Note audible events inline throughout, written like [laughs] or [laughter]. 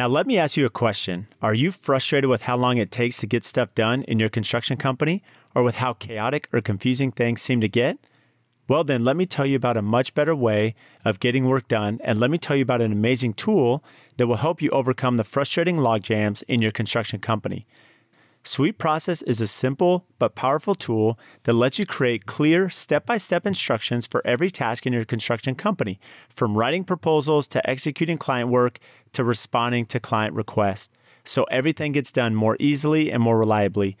Now, let me ask you a question. Are you frustrated with how long it takes to get stuff done in your construction company or with how chaotic or confusing things seem to get? Well, then, let me tell you about a much better way of getting work done, and let me tell you about an amazing tool that will help you overcome the frustrating logjams in your construction company. Sweet Process is a simple but powerful tool that lets you create clear step by step instructions for every task in your construction company, from writing proposals to executing client work to responding to client requests. So everything gets done more easily and more reliably.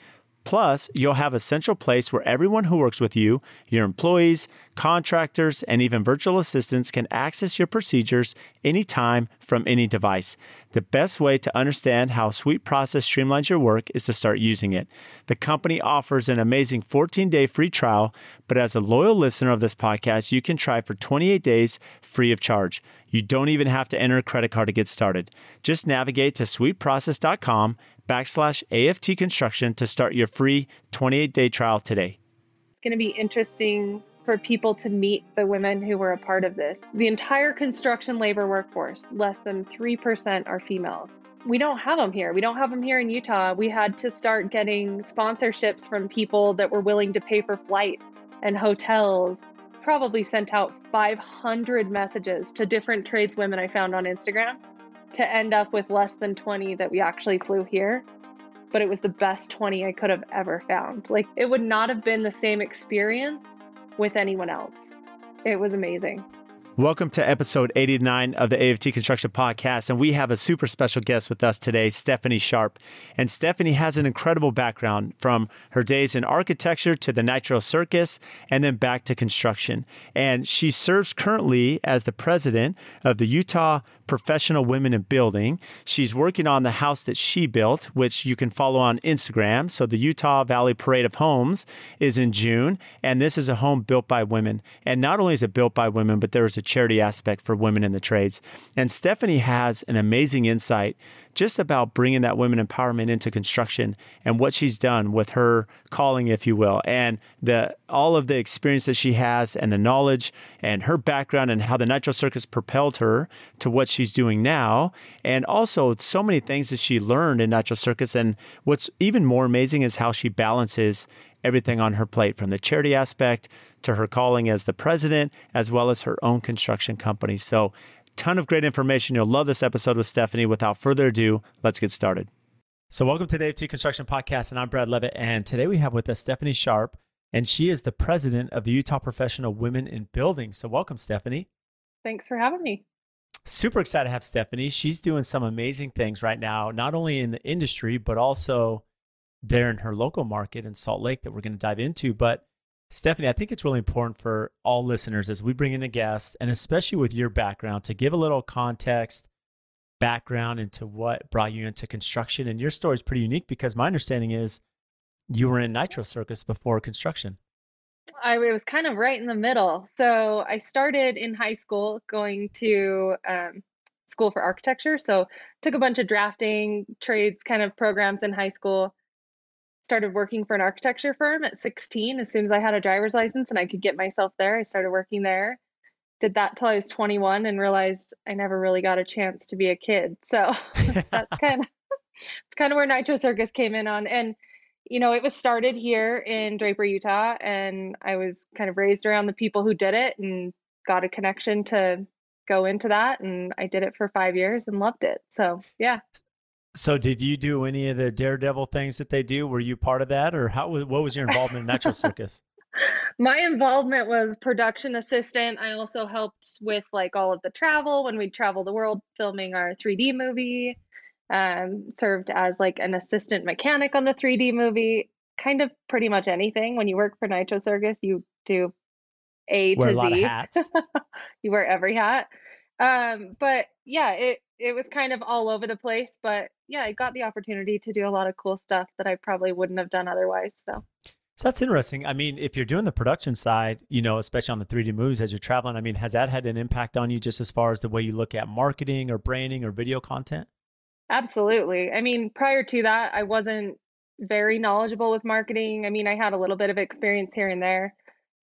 Plus, you'll have a central place where everyone who works with you, your employees, contractors, and even virtual assistants can access your procedures anytime from any device. The best way to understand how Sweet Process streamlines your work is to start using it. The company offers an amazing 14 day free trial, but as a loyal listener of this podcast, you can try for 28 days free of charge. You don't even have to enter a credit card to get started. Just navigate to sweetprocess.com backslash AFT construction to start your free 28 day trial today. It's going to be interesting for people to meet the women who were a part of this. The entire construction labor workforce, less than 3% are females. We don't have them here. We don't have them here in Utah. We had to start getting sponsorships from people that were willing to pay for flights and hotels. Probably sent out 500 messages to different tradeswomen I found on Instagram to end up with less than 20 that we actually flew here. But it was the best 20 I could have ever found. Like, it would not have been the same experience with anyone else. It was amazing. Welcome to episode 89 of the AFT Construction Podcast. And we have a super special guest with us today, Stephanie Sharp. And Stephanie has an incredible background from her days in architecture to the Nitro Circus and then back to construction. And she serves currently as the president of the Utah professional women in building. She's working on the house that she built, which you can follow on Instagram. So the Utah Valley Parade of Homes is in June, and this is a home built by women. And not only is it built by women, but there is a charity aspect for women in the trades. And Stephanie has an amazing insight just about bringing that women empowerment into construction and what she's done with her calling, if you will, and the all of the experience that she has and the knowledge and her background and how the Nitro Circus propelled her to what she's doing now, and also so many things that she learned in Nitro Circus. And what's even more amazing is how she balances everything on her plate from the charity aspect to her calling as the president, as well as her own construction company. So ton of great information. You'll love this episode with Stephanie. Without further ado, let's get started. So, welcome to the AFT Construction Podcast, and I'm Brad Levitt. And today we have with us Stephanie Sharp, and she is the president of the Utah Professional Women in Building. So, welcome, Stephanie. Thanks for having me. Super excited to have Stephanie. She's doing some amazing things right now, not only in the industry, but also there in her local market in Salt Lake that we're going to dive into. But Stephanie, I think it's really important for all listeners as we bring in a guest, and especially with your background, to give a little context, background into what brought you into construction. And your story is pretty unique because my understanding is you were in Nitro Circus before construction. I was kind of right in the middle. So I started in high school going to um, school for architecture. So took a bunch of drafting trades kind of programs in high school started working for an architecture firm at 16 as soon as I had a driver's license and I could get myself there. I started working there. Did that till I was 21 and realized I never really got a chance to be a kid. So [laughs] [laughs] that's kind of it's kind of where Nitro Circus came in on and you know, it was started here in Draper, Utah and I was kind of raised around the people who did it and got a connection to go into that and I did it for 5 years and loved it. So, yeah. So, did you do any of the daredevil things that they do? Were you part of that, or how? What was your involvement in Nitro [laughs] Circus? My involvement was production assistant. I also helped with like all of the travel when we travel the world filming our 3D movie. Um, served as like an assistant mechanic on the 3D movie. Kind of pretty much anything. When you work for Nitro Circus, you do A wear to Z. [laughs] you wear every hat. Um, but yeah, it it was kind of all over the place, but yeah, I got the opportunity to do a lot of cool stuff that I probably wouldn't have done otherwise. So so that's interesting. I mean, if you're doing the production side, you know, especially on the 3D movies as you're traveling, I mean, has that had an impact on you just as far as the way you look at marketing or branding or video content? Absolutely. I mean, prior to that, I wasn't very knowledgeable with marketing. I mean, I had a little bit of experience here and there.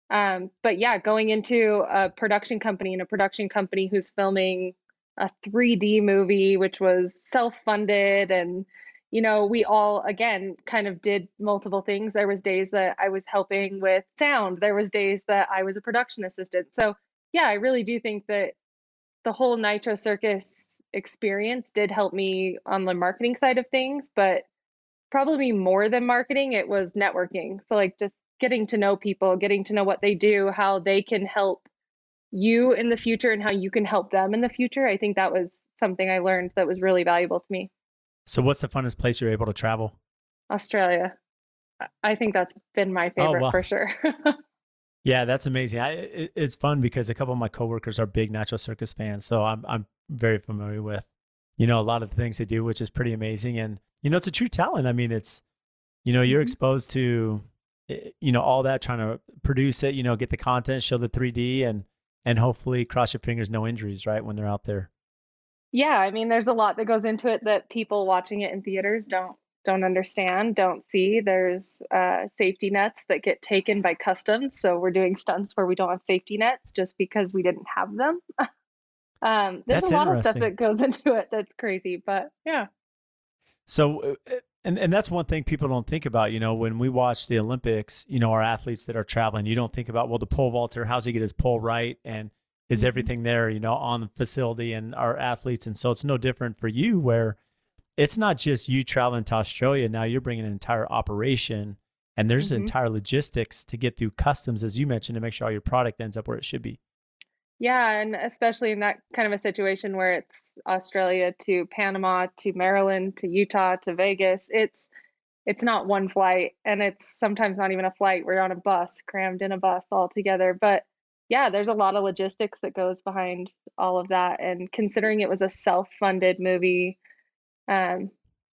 Um, but yeah, going into a production company and a production company who's filming a 3D movie, which was self-funded and you know, we all again kind of did multiple things. There was days that I was helping with sound. There was days that I was a production assistant. So, yeah, I really do think that the whole Nitro Circus experience did help me on the marketing side of things, but probably more than marketing, it was networking. So like just getting to know people, getting to know what they do, how they can help you in the future and how you can help them in the future. I think that was something I learned that was really valuable to me. So, what's the funnest place you're able to travel? Australia. I think that's been my oh, favorite oh, wow. for sure. [laughs] yeah, that's amazing. I, it, it's fun because a couple of my coworkers are big Nitro Circus fans, so I'm I'm very familiar with, you know, a lot of the things they do, which is pretty amazing. And you know, it's a true talent. I mean, it's, you know, you're mm-hmm. exposed to, you know, all that, trying to produce it, you know, get the content, show the 3D, and and hopefully cross your fingers, no injuries, right, when they're out there. Yeah, I mean, there's a lot that goes into it that people watching it in theaters don't don't understand, don't see. There's uh, safety nets that get taken by customs, so we're doing stunts where we don't have safety nets just because we didn't have them. [laughs] um, there's that's a lot of stuff that goes [laughs] into it that's crazy, but yeah. So, uh, and and that's one thing people don't think about. You know, when we watch the Olympics, you know, our athletes that are traveling, you don't think about well, the pole vaulter, how's he get his pole right, and is mm-hmm. everything there, you know, on the facility and our athletes. And so it's no different for you where it's not just you traveling to Australia. Now you're bringing an entire operation and there's mm-hmm. entire logistics to get through customs, as you mentioned, to make sure all your product ends up where it should be. Yeah, and especially in that kind of a situation where it's Australia to Panama to Maryland to Utah to Vegas, it's it's not one flight and it's sometimes not even a flight. We're on a bus, crammed in a bus all together. But yeah, there's a lot of logistics that goes behind all of that. And considering it was a self-funded movie, um,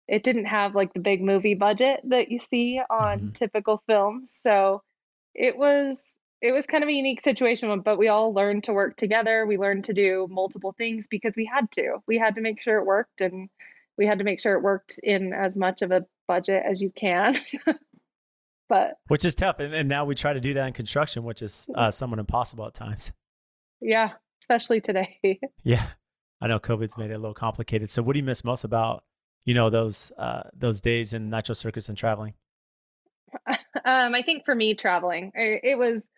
it didn't have like the big movie budget that you see on mm-hmm. typical films. So it was it was kind of a unique situation, but we all learned to work together. We learned to do multiple things because we had to. We had to make sure it worked and we had to make sure it worked in as much of a budget as you can. [laughs] but which is tough and, and now we try to do that in construction which is uh, somewhat impossible at times yeah especially today [laughs] yeah i know covid's made it a little complicated so what do you miss most about you know those uh, those days in Nitro Circus and traveling [laughs] um, i think for me traveling it, it was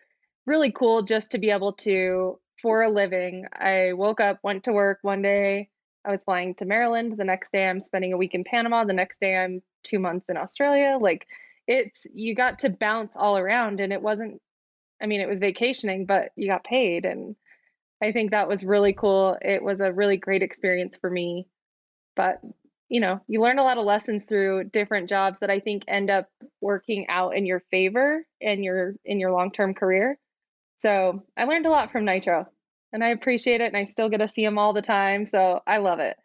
really cool just to be able to for a living i woke up went to work one day i was flying to maryland the next day i'm spending a week in panama the next day i'm two months in australia like it's you got to bounce all around and it wasn't I mean it was vacationing but you got paid and I think that was really cool. It was a really great experience for me. But you know, you learn a lot of lessons through different jobs that I think end up working out in your favor in your in your long-term career. So, I learned a lot from Nitro and I appreciate it and I still get to see them all the time, so I love it.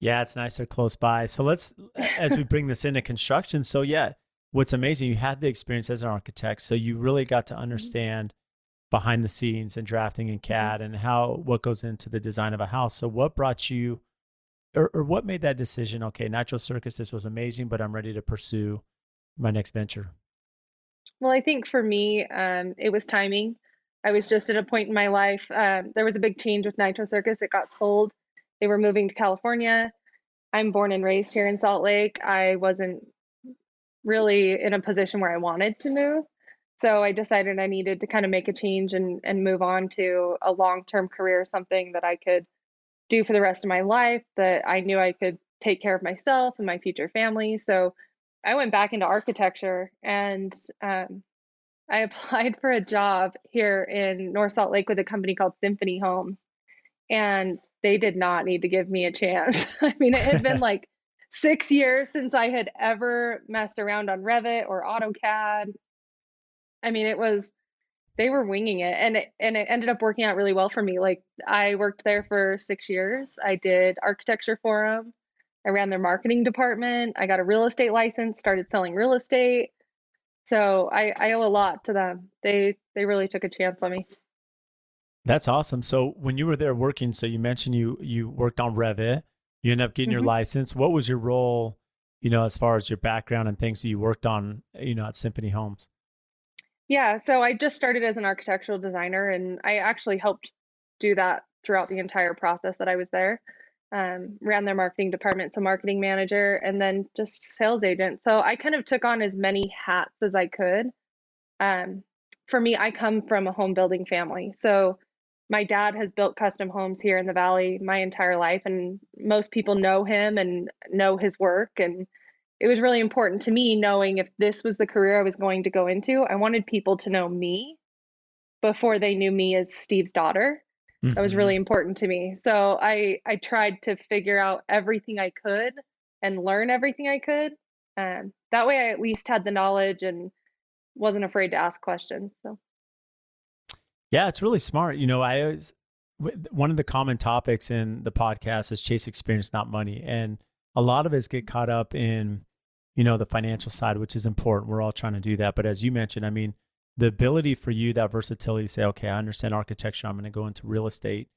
Yeah, it's nice they're close by. So let's as we bring this into construction. So yeah, what's amazing, you had the experience as an architect, so you really got to mm-hmm. understand behind the scenes and drafting in mm-hmm. CAD and how what goes into the design of a house. So what brought you or, or what made that decision? Okay, Nitro Circus, this was amazing, but I'm ready to pursue my next venture. Well, I think for me, um, it was timing. I was just at a point in my life. Um, there was a big change with Nitro Circus. It got sold. They were moving to California. I'm born and raised here in Salt Lake. I wasn't really in a position where I wanted to move. So I decided I needed to kind of make a change and, and move on to a long term career, something that I could do for the rest of my life, that I knew I could take care of myself and my future family. So I went back into architecture and um, I applied for a job here in North Salt Lake with a company called Symphony Homes. And they did not need to give me a chance. [laughs] I mean, it had been [laughs] like six years since I had ever messed around on Revit or AutoCAD. I mean, it was they were winging it, and it, and it ended up working out really well for me. Like I worked there for six years. I did architecture for them. I ran their marketing department. I got a real estate license. Started selling real estate. So I, I owe a lot to them. They they really took a chance on me. That's awesome. So when you were there working, so you mentioned you you worked on Revit you end up getting mm-hmm. your license. What was your role, you know, as far as your background and things that you worked on, you know, at Symphony Homes? Yeah, so I just started as an architectural designer and I actually helped do that throughout the entire process that I was there. Um, ran their marketing department, so marketing manager, and then just sales agent. So I kind of took on as many hats as I could. Um, for me, I come from a home building family. So my dad has built custom homes here in the valley my entire life, and most people know him and know his work. And it was really important to me knowing if this was the career I was going to go into. I wanted people to know me before they knew me as Steve's daughter. Mm-hmm. That was really mm-hmm. important to me. So I I tried to figure out everything I could and learn everything I could. Um, that way, I at least had the knowledge and wasn't afraid to ask questions. So. Yeah, it's really smart. You know, I always one of the common topics in the podcast is chase experience, not money, and a lot of us get caught up in you know the financial side, which is important. We're all trying to do that, but as you mentioned, I mean, the ability for you that versatility to say, okay, I understand architecture, I'm going to go into real estate,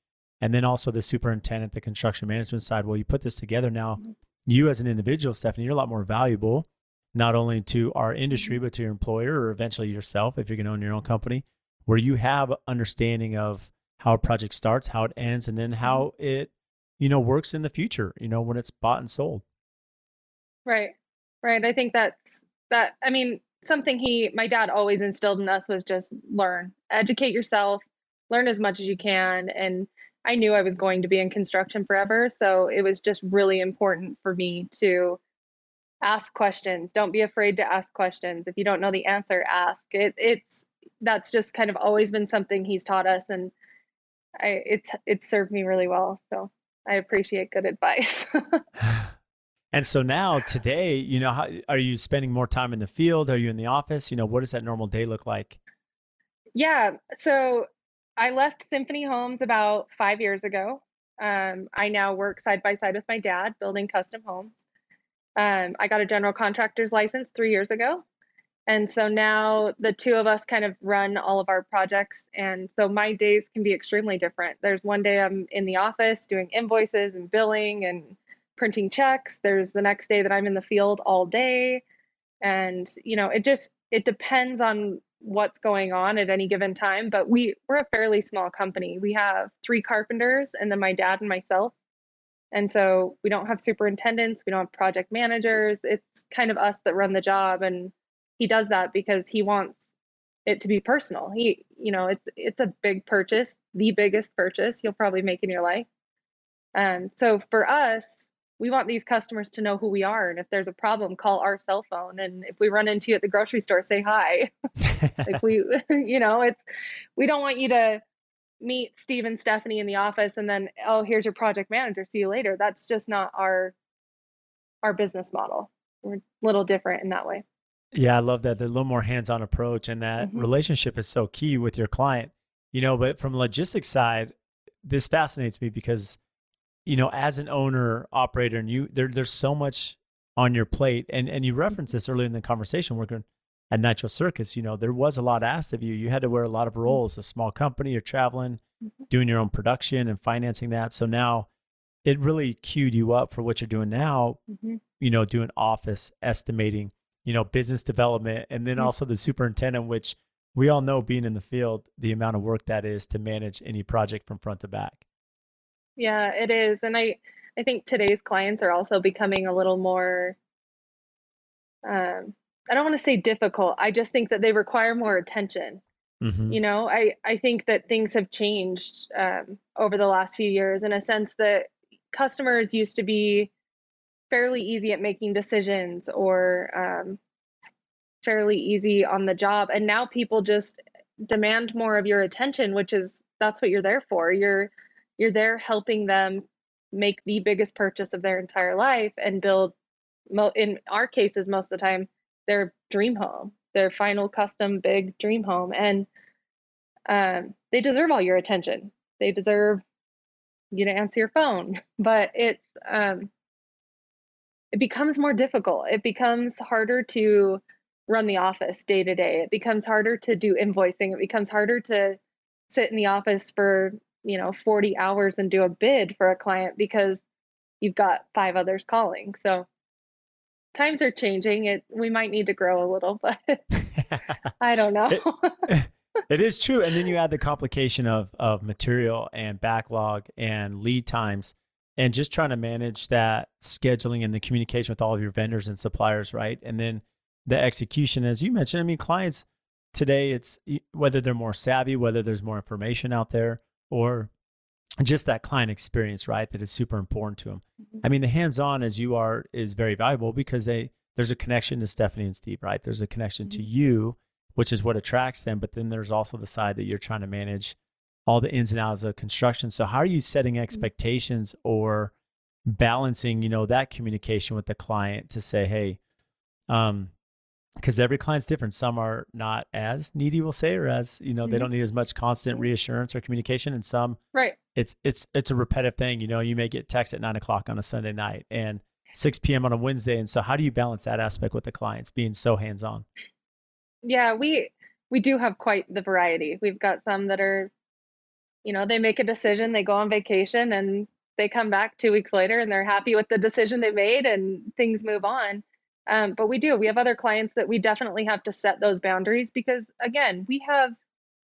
and then also the superintendent, the construction management side. Well, you put this together now. Mm-hmm. You as an individual, Stephanie, you're a lot more valuable not only to our industry mm-hmm. but to your employer or eventually yourself if you're going to own your own company where you have understanding of how a project starts how it ends and then how mm-hmm. it you know works in the future you know when it's bought and sold right right i think that's that i mean something he my dad always instilled in us was just learn educate yourself learn as much as you can. And i knew i was going to be in construction forever so it was just really important for me to ask questions. Don't be afraid to ask questions. If you don't know the answer ask. It it's that's just kind of always been something he's taught us and I it's it's served me really well. So I appreciate good advice [laughs] [laughs] and so now today you know how, are you spending more time in the field are you in the office you know what does that normal day look like yeah so I left Symphony Homes about 5 years ago um, I now work side by side with my dad building custom homes um, I got a general contractor's license three years ago. And so now the two of us kind of run all of our projects. And so my days can be extremely different. There's one day I'm in the office doing invoices and billing and printing checks. There's the next day that I'm in the field all day. And, you know, it just, it depends on what's going on at any given time. But we, we're a fairly small company. We have three carpenters and then my dad and myself. And so we don't have superintendents, we don't have project managers. It's kind of us that run the job and he does that because he wants it to be personal. He, you know, it's it's a big purchase, the biggest purchase you'll probably make in your life. Um, so for us, we want these customers to know who we are, and if there's a problem, call our cell phone. And if we run into you at the grocery store, say hi. [laughs] like we, [laughs] you know, it's we don't want you to meet Steve and Stephanie in the office and then oh here's your project manager see you later that's just not our our business model we're a little different in that way yeah I love that the little more hands-on approach and that mm-hmm. relationship is so key with your client you know but from logistics side this fascinates me because you know as an owner operator and you there there's so much on your plate and and you referenced this earlier in the conversation we're at Nitro Circus, you know, there was a lot asked of you. You had to wear a lot of mm-hmm. roles. A small company, you're traveling, mm-hmm. doing your own production and financing that. So now it really queued you up for what you're doing now. Mm-hmm. You know, doing office estimating, you know, business development, and then mm-hmm. also the superintendent, which we all know being in the field, the amount of work that is to manage any project from front to back. Yeah, it is, and I I think today's clients are also becoming a little more um, I don't want to say difficult. I just think that they require more attention. Mm-hmm. You know, I, I think that things have changed um, over the last few years in a sense that customers used to be fairly easy at making decisions or um, fairly easy on the job. And now people just demand more of your attention, which is that's what you're there for. You're you're there helping them make the biggest purchase of their entire life and build in our cases most of the time their dream home, their final custom big dream home. And um, they deserve all your attention. They deserve you to answer your phone. [laughs] But it's um, it becomes more difficult. It becomes harder to run the office day to day. It becomes harder to do invoicing. It becomes harder to sit in the office for you know 40 hours and do a bid for a client because you've got five others calling. So times are changing. It we might need to grow a little, but [laughs] I don't know. it is [laughs] true. And then you add the complication of of material and backlog and lead times and just trying to manage that scheduling and the communication with all of your vendors and suppliers, right? And then the execution, as you mentioned, I mean, clients today, it's whether they're more savvy, whether there's more information out there, or just that client experience, right? That is super important to them. Mm-hmm. I mean, the hands-on as you are is very valuable because they there's a connection to Stephanie and Steve, right? There's a connection mm-hmm. to you, which is what attracts them. But then there's also the side that you're trying to manage all the ins and outs of construction. So how are you setting mm-hmm. expectations or balancing, you know, that communication with the client to say, hey, um, because every client's different. Some are not as needy, we'll say, or as you know, mm-hmm. they don't need as much constant reassurance or communication. And some, right? It's it's it's a repetitive thing. You know, you may get text at nine o'clock on a Sunday night and six p.m. on a Wednesday. And so, how do you balance that aspect with the clients being so hands on? Yeah, we we do have quite the variety. We've got some that are, you know, they make a decision, they go on vacation, and they come back two weeks later and they're happy with the decision they made, and things move on um, but we do. We have other clients that we definitely have to set those boundaries because again, we have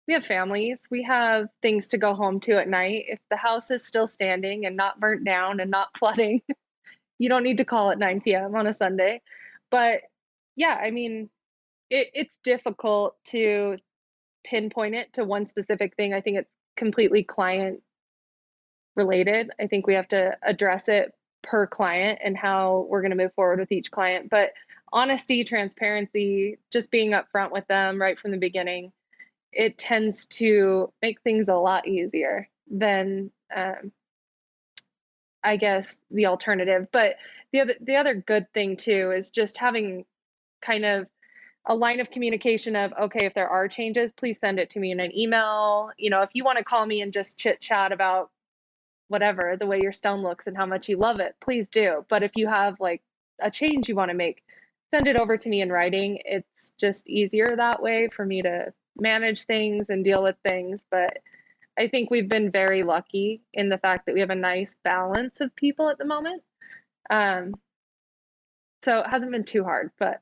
we have families, we have things to go home to at night. If the house is still standing and not burnt down and not [laughs] flooding, you don't need to call at 9 p.m. on a Sunday. But yeah, I mean, it, it's difficult to pinpoint it to one specific thing. I think it's completely client related. I think we have to address it per client and how we're going to move forward with each client. But honesty, transparency, just being upfront with them right from the beginning, it tends to make things a lot easier than um, I guess the alternative. But the other the other good thing too is just having kind of a line of communication of okay if there are changes please send it to me in an email you know if you want to call me and just chit chat about whatever the way your stone looks and how much you love it please do. But if you have like a change you want to make send it over to me in writing. It's just easier that way for me to manage things and deal with things. But i think we've been very lucky in the fact that we have a nice balance of people at the moment. Um, so it hasn't been too hard but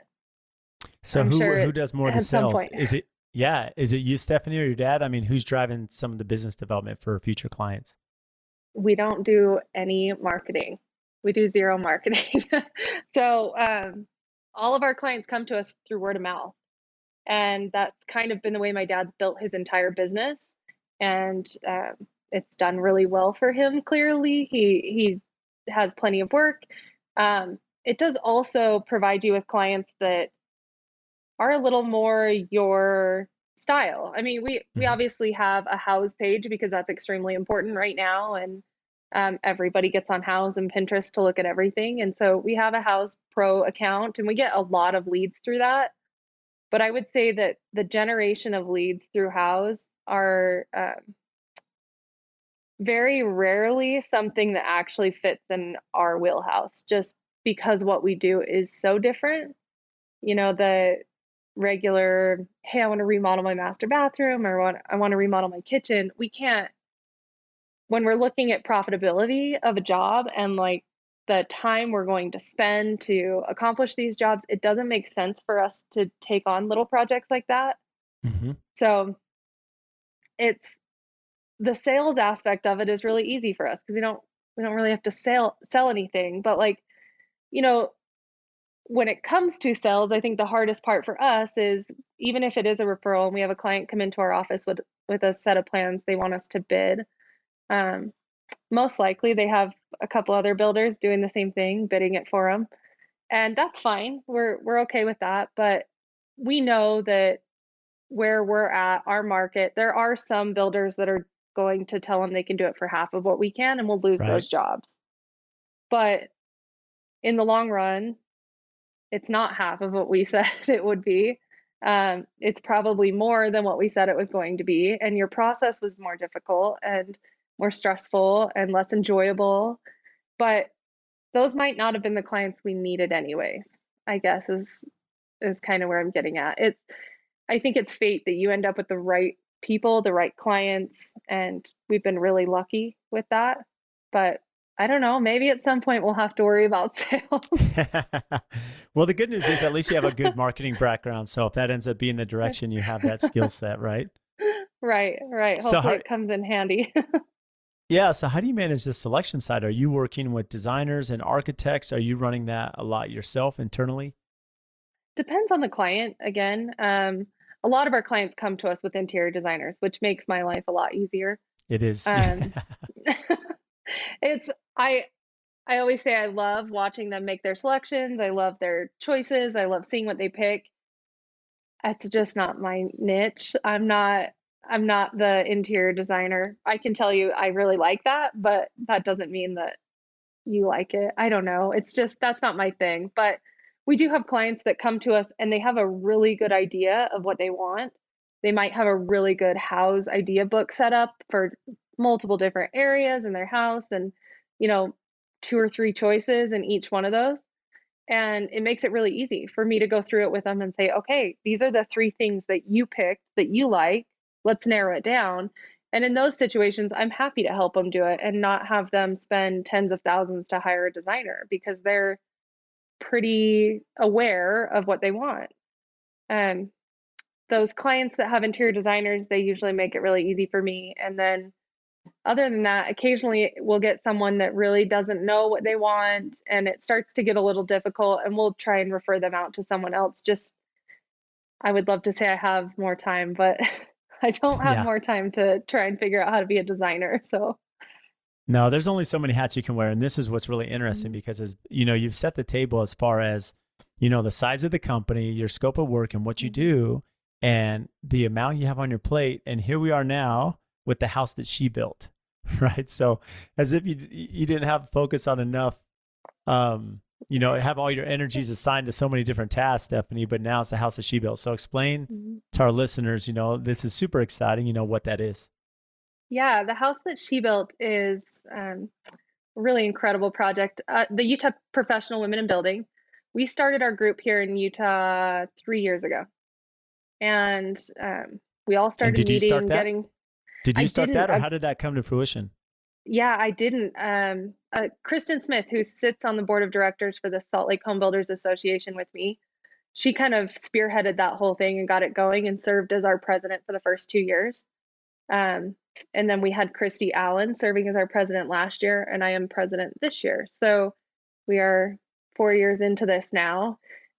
so I'm who sure who does more of the sales? is it yeah is it you stephanie or your dad? I mean who's driving some of the business development for future clients we don't do any marketing. We do zero [laughs] marketing. so um, all of our clients come to us through word of mouth. And that's kind of been the way my dad's built his entire business. And um, it's done really well for him, clearly. He, he has plenty of work. Um, it does also provide you with clients that are a little more your style. I mean, we we mm-hmm. obviously have a Houzz page because that's extremely important right now, and um, everybody gets on Houzz and Pinterest to look at everything. And so we have a Houzz Pro account, and we get a lot of leads through that. But I would say that the generation of leads through Houzz are um, very rarely something that actually fits in our wheelhouse, just because what we do is so different. You know, the regular, hey, I want to remodel my master bathroom or want, I want to remodel my kitchen. We can't, when we're looking at profitability of a job and like the time we're going to spend to accomplish these jobs, it doesn't make sense for us to take on little projects like that. Mm-hmm. So it's the sales aspect of it is really easy for us because we don't we don't really have to sell sell anything. But like, you know, when it comes to sales, I think the hardest part for us is even if it is a referral and we have a client come into our office with with a set of plans they want us to bid, um, most likely they have a couple other builders doing the same thing, bidding it for them, and that's fine. We're we're okay with that, but we know that where we're at, our market, there are some builders that are going to tell them they can do it for half of what we can, and we'll lose right. those jobs. But in the long run, it's not half of what we [laughs] said it would be. Um, it's probably more than what we said it was going to be. And your process was more difficult and more stressful and less enjoyable. But those might not have been the clients we needed anyways, I guess is is kind of where I'm getting at. It's I think it's fate that you end up with the right people, the right clients, and we've been really lucky with that. But I don't know. Maybe at some point we'll have to worry about [laughs] sales. [laughs] well, the good news is at least you have a good marketing background. So if that ends up being the direction, you have that skill set, right? [laughs] Right, right. Hopefully so how, it comes in handy. yeah. So how do you manage the selection side? Are you working with designers and architects? Are you running that a lot yourself internally? Depends on the client again. Um, a lot of our clients come to us with interior designers, which makes my life a lot easier. It is. Um, it's I I always say I love watching them make their selections. I love their choices. I love seeing what they pick. It's just not my niche. I'm not I'm not the interior designer. I can tell you I really like that, but that doesn't mean that you like it. I don't know. It's just that's not my thing. But we do have clients that come to us and they have a really good idea of what they want. They might have a really good Houzz idea book set up for multiple different areas in their house and you know two or three choices in each one of those and it makes it really easy for me to go through it with them and say okay these are the three things that you picked that you like let's narrow it down and in those situations i'm happy to help them do it and not have them spend tens of thousands to hire a designer because they're pretty aware of what they want um, those clients that have interior designers they usually make it really easy for me and then other than that, occasionally we'll get someone that really doesn't know what they want and it starts to get a little difficult and we'll try and refer them out to someone else. Just, I would love to say I have more time, but [laughs] I don't have yeah. more time to try and figure out how to be a designer. So, no, there's only so many hats you can wear. And this is what's really interesting mm-hmm. because, as you know, you've set the table as far as, you know, the size of the company, your scope of work, and what you mm-hmm. do, and the amount you have on your plate. And here we are now with the house that she built, [laughs] right? So as if you you didn't have focus on enough, um, you know, have all your energies assigned to so many different tasks, Stephanie. But now it's the house that she built. So explain mm-hmm. to our listeners, you know, this is super exciting. You know what that is. Yeah, the house that she built is um, a really incredible project. Uh, the Utah Professional Women in Building. We started our group here in Utah three years ago, and um, we all started meeting, and getting. Did you I start that, or how did that come to fruition? Yeah, I didn't. Um, uh, Kristen Smith, who sits on the board of directors for the Salt Lake Home Builders Association with me, she kind of spearheaded that whole thing and got it going and served as our president for the first two years. Um, and then we had Christy Allen serving as our president last year, and I am president this year. So we are four years into this now.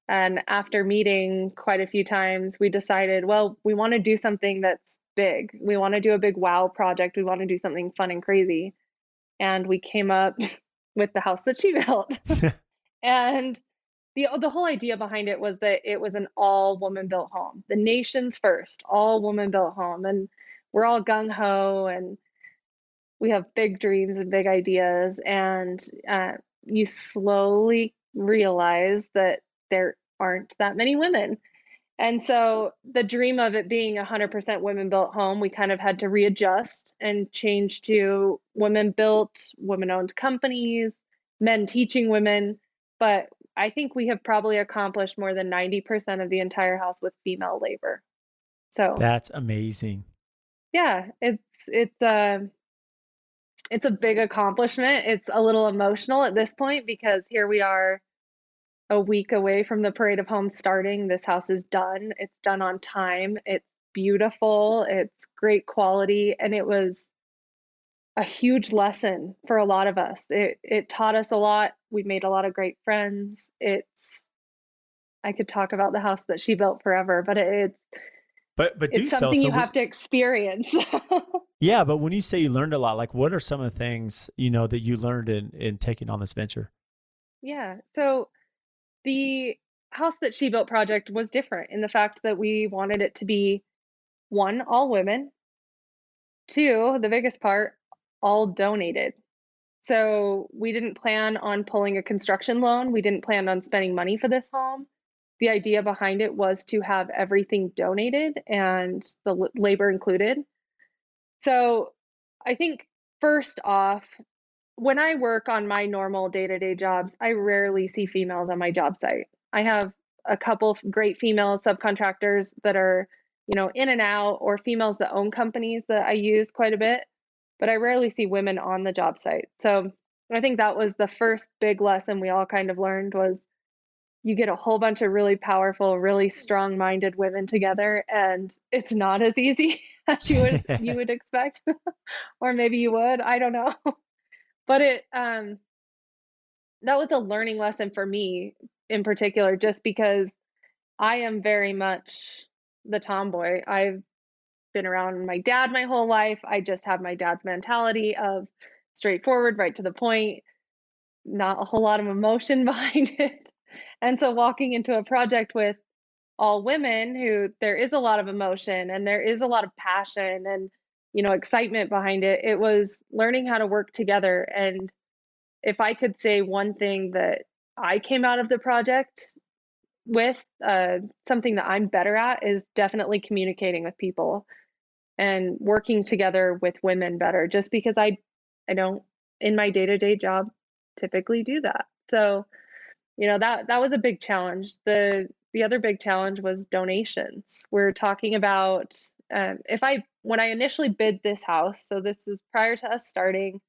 And after meeting quite a few times, we decided, well, we want to do something that's big. We want to do a big wow project. We want to do something fun and crazy. And we came up [laughs] with the house that she [laughs] built. [laughs] and the the whole idea behind it was that it was an all woman built home. The nation's first all woman built home and we're all gung ho and we have big dreams and big ideas and uh, you slowly realize that there aren't that many women and so the dream of it being a 100% women built home, we kind of had to readjust and change to women built, women owned companies, men teaching women. But I think we have probably accomplished more than 90% of the entire house with female labor. So that's amazing. Yeah, it's it's a uh, it's a big accomplishment. It's a little emotional at this point because here we are a week away from the parade of homes starting. This house is done. It's done on time. It's beautiful. It's great quality. And it was a huge lesson for a lot of us. It it taught us a lot. We made a lot of great friends. It's I could talk about the house that she built forever, but it's but but it's something so. you have to experience. [laughs] yeah, but when you say you learned a lot, like what are some of the things you know that you learned in in taking on this venture? Yeah, so the house that she built project was different in the fact that we wanted it to be one, all women, two, the biggest part, all donated. So we didn't plan on pulling a construction loan. We didn't plan on spending money for this home. The idea behind it was to have everything donated and the labor included. So I think first off, when I work on my normal day to day jobs, I rarely see females on my job site. I have a couple great female subcontractors that are, you know, in and out, or females that own companies that I use quite a bit, but I rarely see women on the job site. So I think that was the first big lesson we all kind of learned was you get a whole bunch of really powerful, really strong-minded women together, and it's not as easy [laughs] as you would you [laughs] would expect, [laughs] or maybe you would. I don't know, but it um, that was a learning lesson for me in particular, just because I am very much the tomboy. I've been around my dad my whole life. I just have my dad's mentality of straightforward, right to the point, not a whole lot of emotion [laughs] behind it. And so walking into a project with all women who there is a lot of emotion and there is a lot of passion and you know excitement behind it. It was learning how to work together and if i could say one thing that i came out of the project with uh, something that i'm better at is definitely communicating with people and working together with women better just because i i don't in my day-to-day job typically do that. So you know that that was a big challenge. The the other big challenge was donations. We're talking about um, if i when i initially bid this house so this is prior to us starting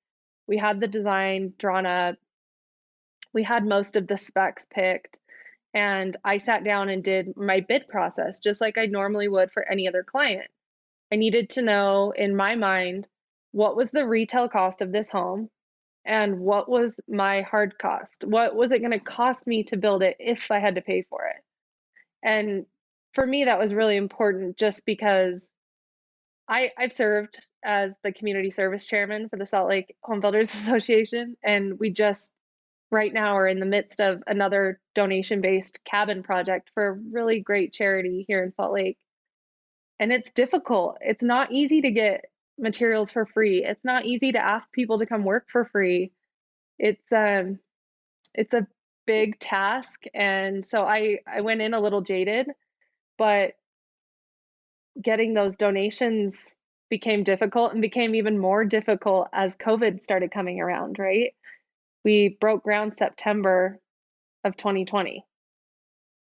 we had the design drawn up we had most of the specs picked and i sat down and did my bid process just like i normally would for any other client i needed to know in my mind what was the retail cost of this home and what was my hard cost? What was it going to cost me to build it if I had to pay for it? And for me, that was really important just because I, I've served as the community service chairman for the Salt Lake Home Builders [laughs] Association, and we just right now are in the midst of another donation based cabin project for a really great charity here in Salt Lake. And it's difficult. It's not easy to get materials for free. It's not easy to ask people to come work for free. It's um it's a big task and so I I went in a little jaded, but getting those donations became difficult and became even more difficult as COVID started coming around, right? We broke ground September of 2020.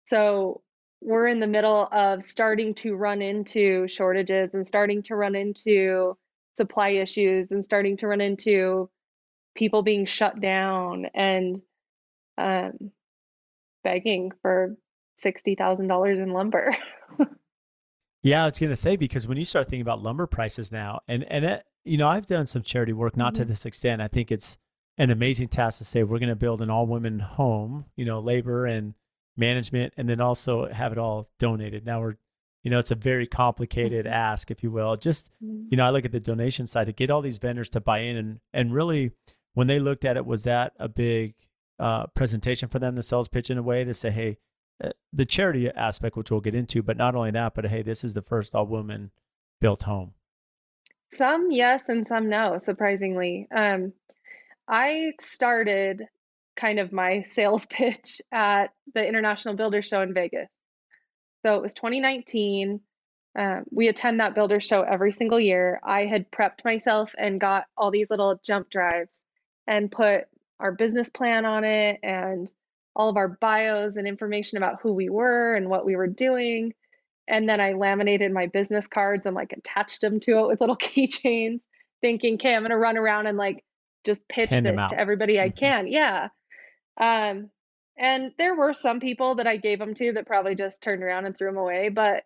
So we're in the middle of starting to run into shortages and starting to run into supply issues and starting to run into people being shut down and um, begging for $60,000 in lumber. [laughs] yeah, I was going to say, because when you start thinking about lumber prices now, and, and it, you know, I've done some charity work, not mm-hmm. to this extent. I think it's an amazing task to say we're going to build an all women home, you know, labor and management, and then also have it all donated. Now we're you know, it's a very complicated mm-hmm. ask, if you will. Just, mm-hmm. you know, I look at the donation side to get all these vendors to buy in and, and really when they looked at it, was that a big uh, presentation for them, the sales pitch in a way to say, hey, uh, the charity aspect, which we'll get into, but not only that, but hey, this is the first all woman built home. Some yes and some no, surprisingly. Um, I started kind of my [laughs] sales pitch at the International Builder Show in Vegas. So it was 2019. Um, we attend that builder show every single year. I had prepped myself and got all these little jump drives and put our business plan on it and all of our bios and information about who we were and what we were doing. And then I laminated my business cards and like attached them to it with little [laughs] keychains, thinking, okay, I'm going to run around and like just pitch Hand this to everybody I mm-hmm. can. Yeah. Um, and there were some people that I gave them to that probably just turned around and threw them away. But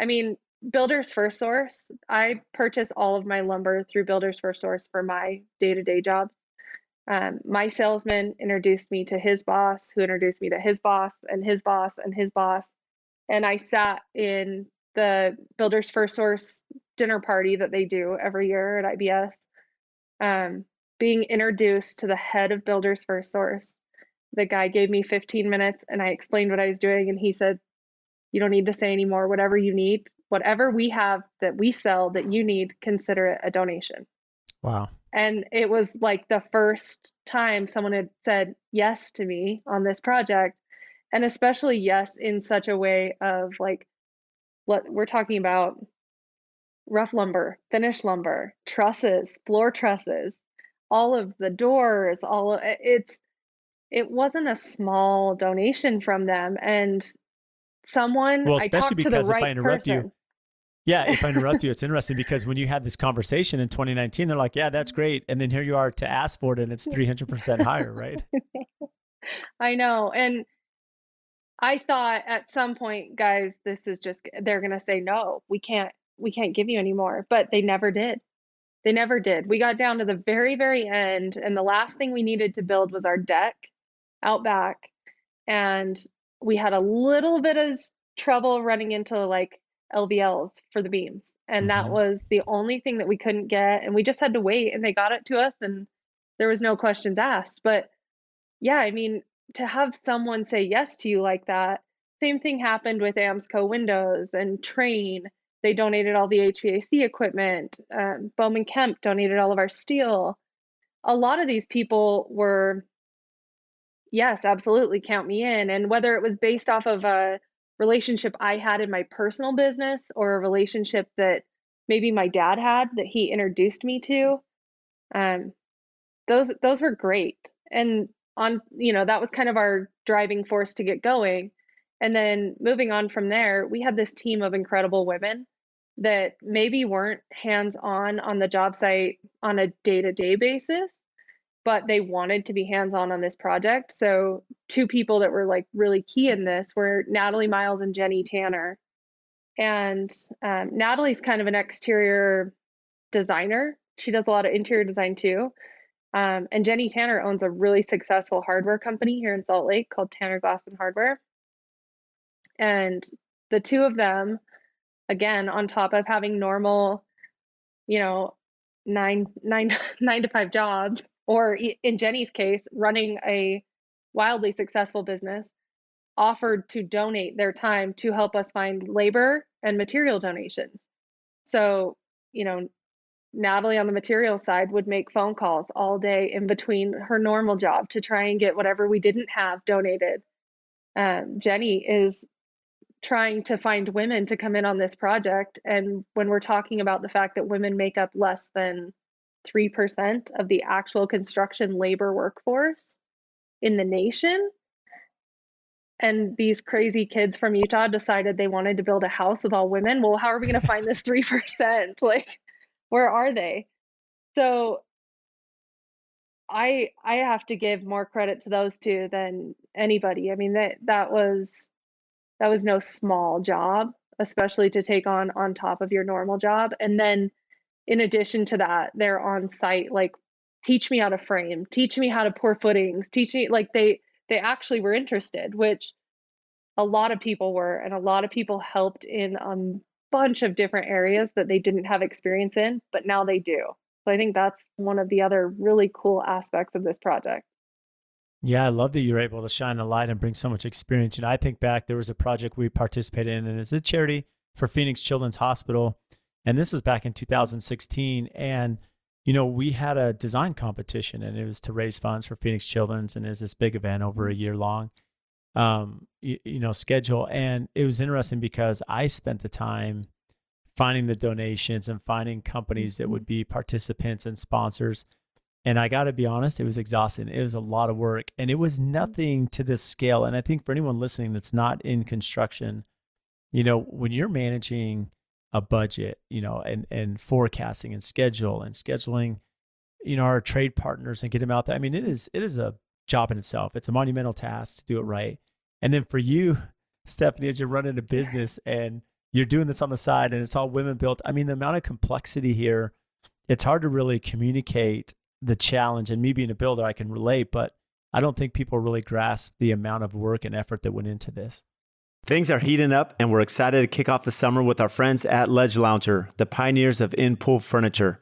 I mean, Builders FirstSource, I purchase all of my lumber through Builders FirstSource for my day to day jobs. Um, my salesman introduced me to his boss, who introduced me to his boss, and his boss, and his boss. And I sat in the Builders FirstSource dinner party that they do every year at IBS, um, being introduced to the head of Builders FirstSource the guy gave me 15 minutes and I explained what I was doing. And he said, You don't need to say anymore. Whatever you need, whatever we have that we sell that you need, consider it a donation. Wow. And it was like the first time someone had said yes to me on this project. And especially yes in such a way of like, what we're talking about rough lumber, finished lumber, trusses, floor trusses, all of the doors, all of, it's it wasn't a small donation from them. And someone, well, especially because right if I interrupt person. you, yeah, if I interrupt you, it's interesting because when you had this conversation in 2019, they're like, yeah, that's great. And then here you are to ask for it and it's 300% higher, right? [laughs] I know. And I thought at some point, guys, this is just they're going to say no. We can't we can't give you anymore, but they never did. They never did. We got down to the very very end and the last thing we needed to build was our deck out back and we had a little bit of trouble running into like LVLs for the beams. And mm-hmm. that was the only thing that we couldn't get and we just had to wait and they got it to us and there was no questions asked. But yeah, I mean, to have someone say yes to you like that. Same thing happened with Amsco Windows and Trane. They donated all the HVAC equipment. Um, Bowman Kemp donated all of our steel. A lot of these people were, yes, absolutely, count me in. And whether it was based off of a relationship I had in my personal business or a relationship that maybe my dad had that he introduced me to, um, those those were great. And on you know that was kind of our driving force to get going and then moving on from there we had this team of incredible women that maybe weren't hands on on the job site on a day-to-day basis but they wanted to be hands on on this project. So two people that were like really key in this were natalie miles and jenny tanner. And um, natalie's kind of an exterior designer. She does a lot of interior design too. Um, and Jenny Tanner owns a really successful hardware company here in Salt Lake called Tanner Glass and Hardware. And the two of them, again, on top of having normal, you know, nine, nine, [laughs] nine to five jobs, or in Jenny's case, running a wildly successful business, offered to donate their time to help us find labor and material donations. So, you know, Natalie on the material side would make phone calls all day in between her normal job to try and get whatever we didn't have donated. Um, Jenny is trying to find women to come in on this project. And when we're talking about the fact that women make up less than 3% of the actual construction labor workforce in the nation, and these crazy kids from Utah decided they wanted to build a house with all women. Well, how are we going to find this [laughs] 3%? [laughs] Like, where are they? So I I have to give more credit to those two than anybody. I mean that that was that was no small job, especially to take on on top of your normal job. And then in addition to that, they're on site like teach me how to frame, teach me how to pour footings, teach me like they they actually were interested, which a lot of people were and a lot of people helped in a bunch of different areas that they didn't have experience in, but now they do. So I think that's one of the other really cool aspects of this project. Yeah, I love that you're able to shine the light and bring so much experience. You know, I think back there was a project we participated in, and it's a charity for Phoenix Children's Hospital, and this was back in 2016. And you know, we had a design competition, and it was to raise funds for Phoenix Children's, and it was this big event over a mm-hmm. year long um, you, you know, schedule. And it was interesting because I spent the time finding the donations and finding companies that would mm-hmm. be participants and sponsors. And I got to be honest, it was exhausting. It was a lot of work and it was mm-hmm. nothing to this scale. And I think for anyone listening that's not in construction, you know, when you're managing a budget, you know, and, and forecasting and schedule and scheduling, you know, our trade partners and get them out there. I mean, it is, it is a job in itself. It's a monumental task to do it right. And then for you, [laughs] Stephanie, as you're running a business and you're doing this on the side and it's all women built, I mean, the amount of complexity here, it's hard to really communicate the challenge. And me being a builder, I can relate, but I don't think people really grasp the amount of work and effort that went into this. Things are heating up, and we're excited to kick off the summer with our friends at Ledge Lounger, the pioneers of in pool furniture.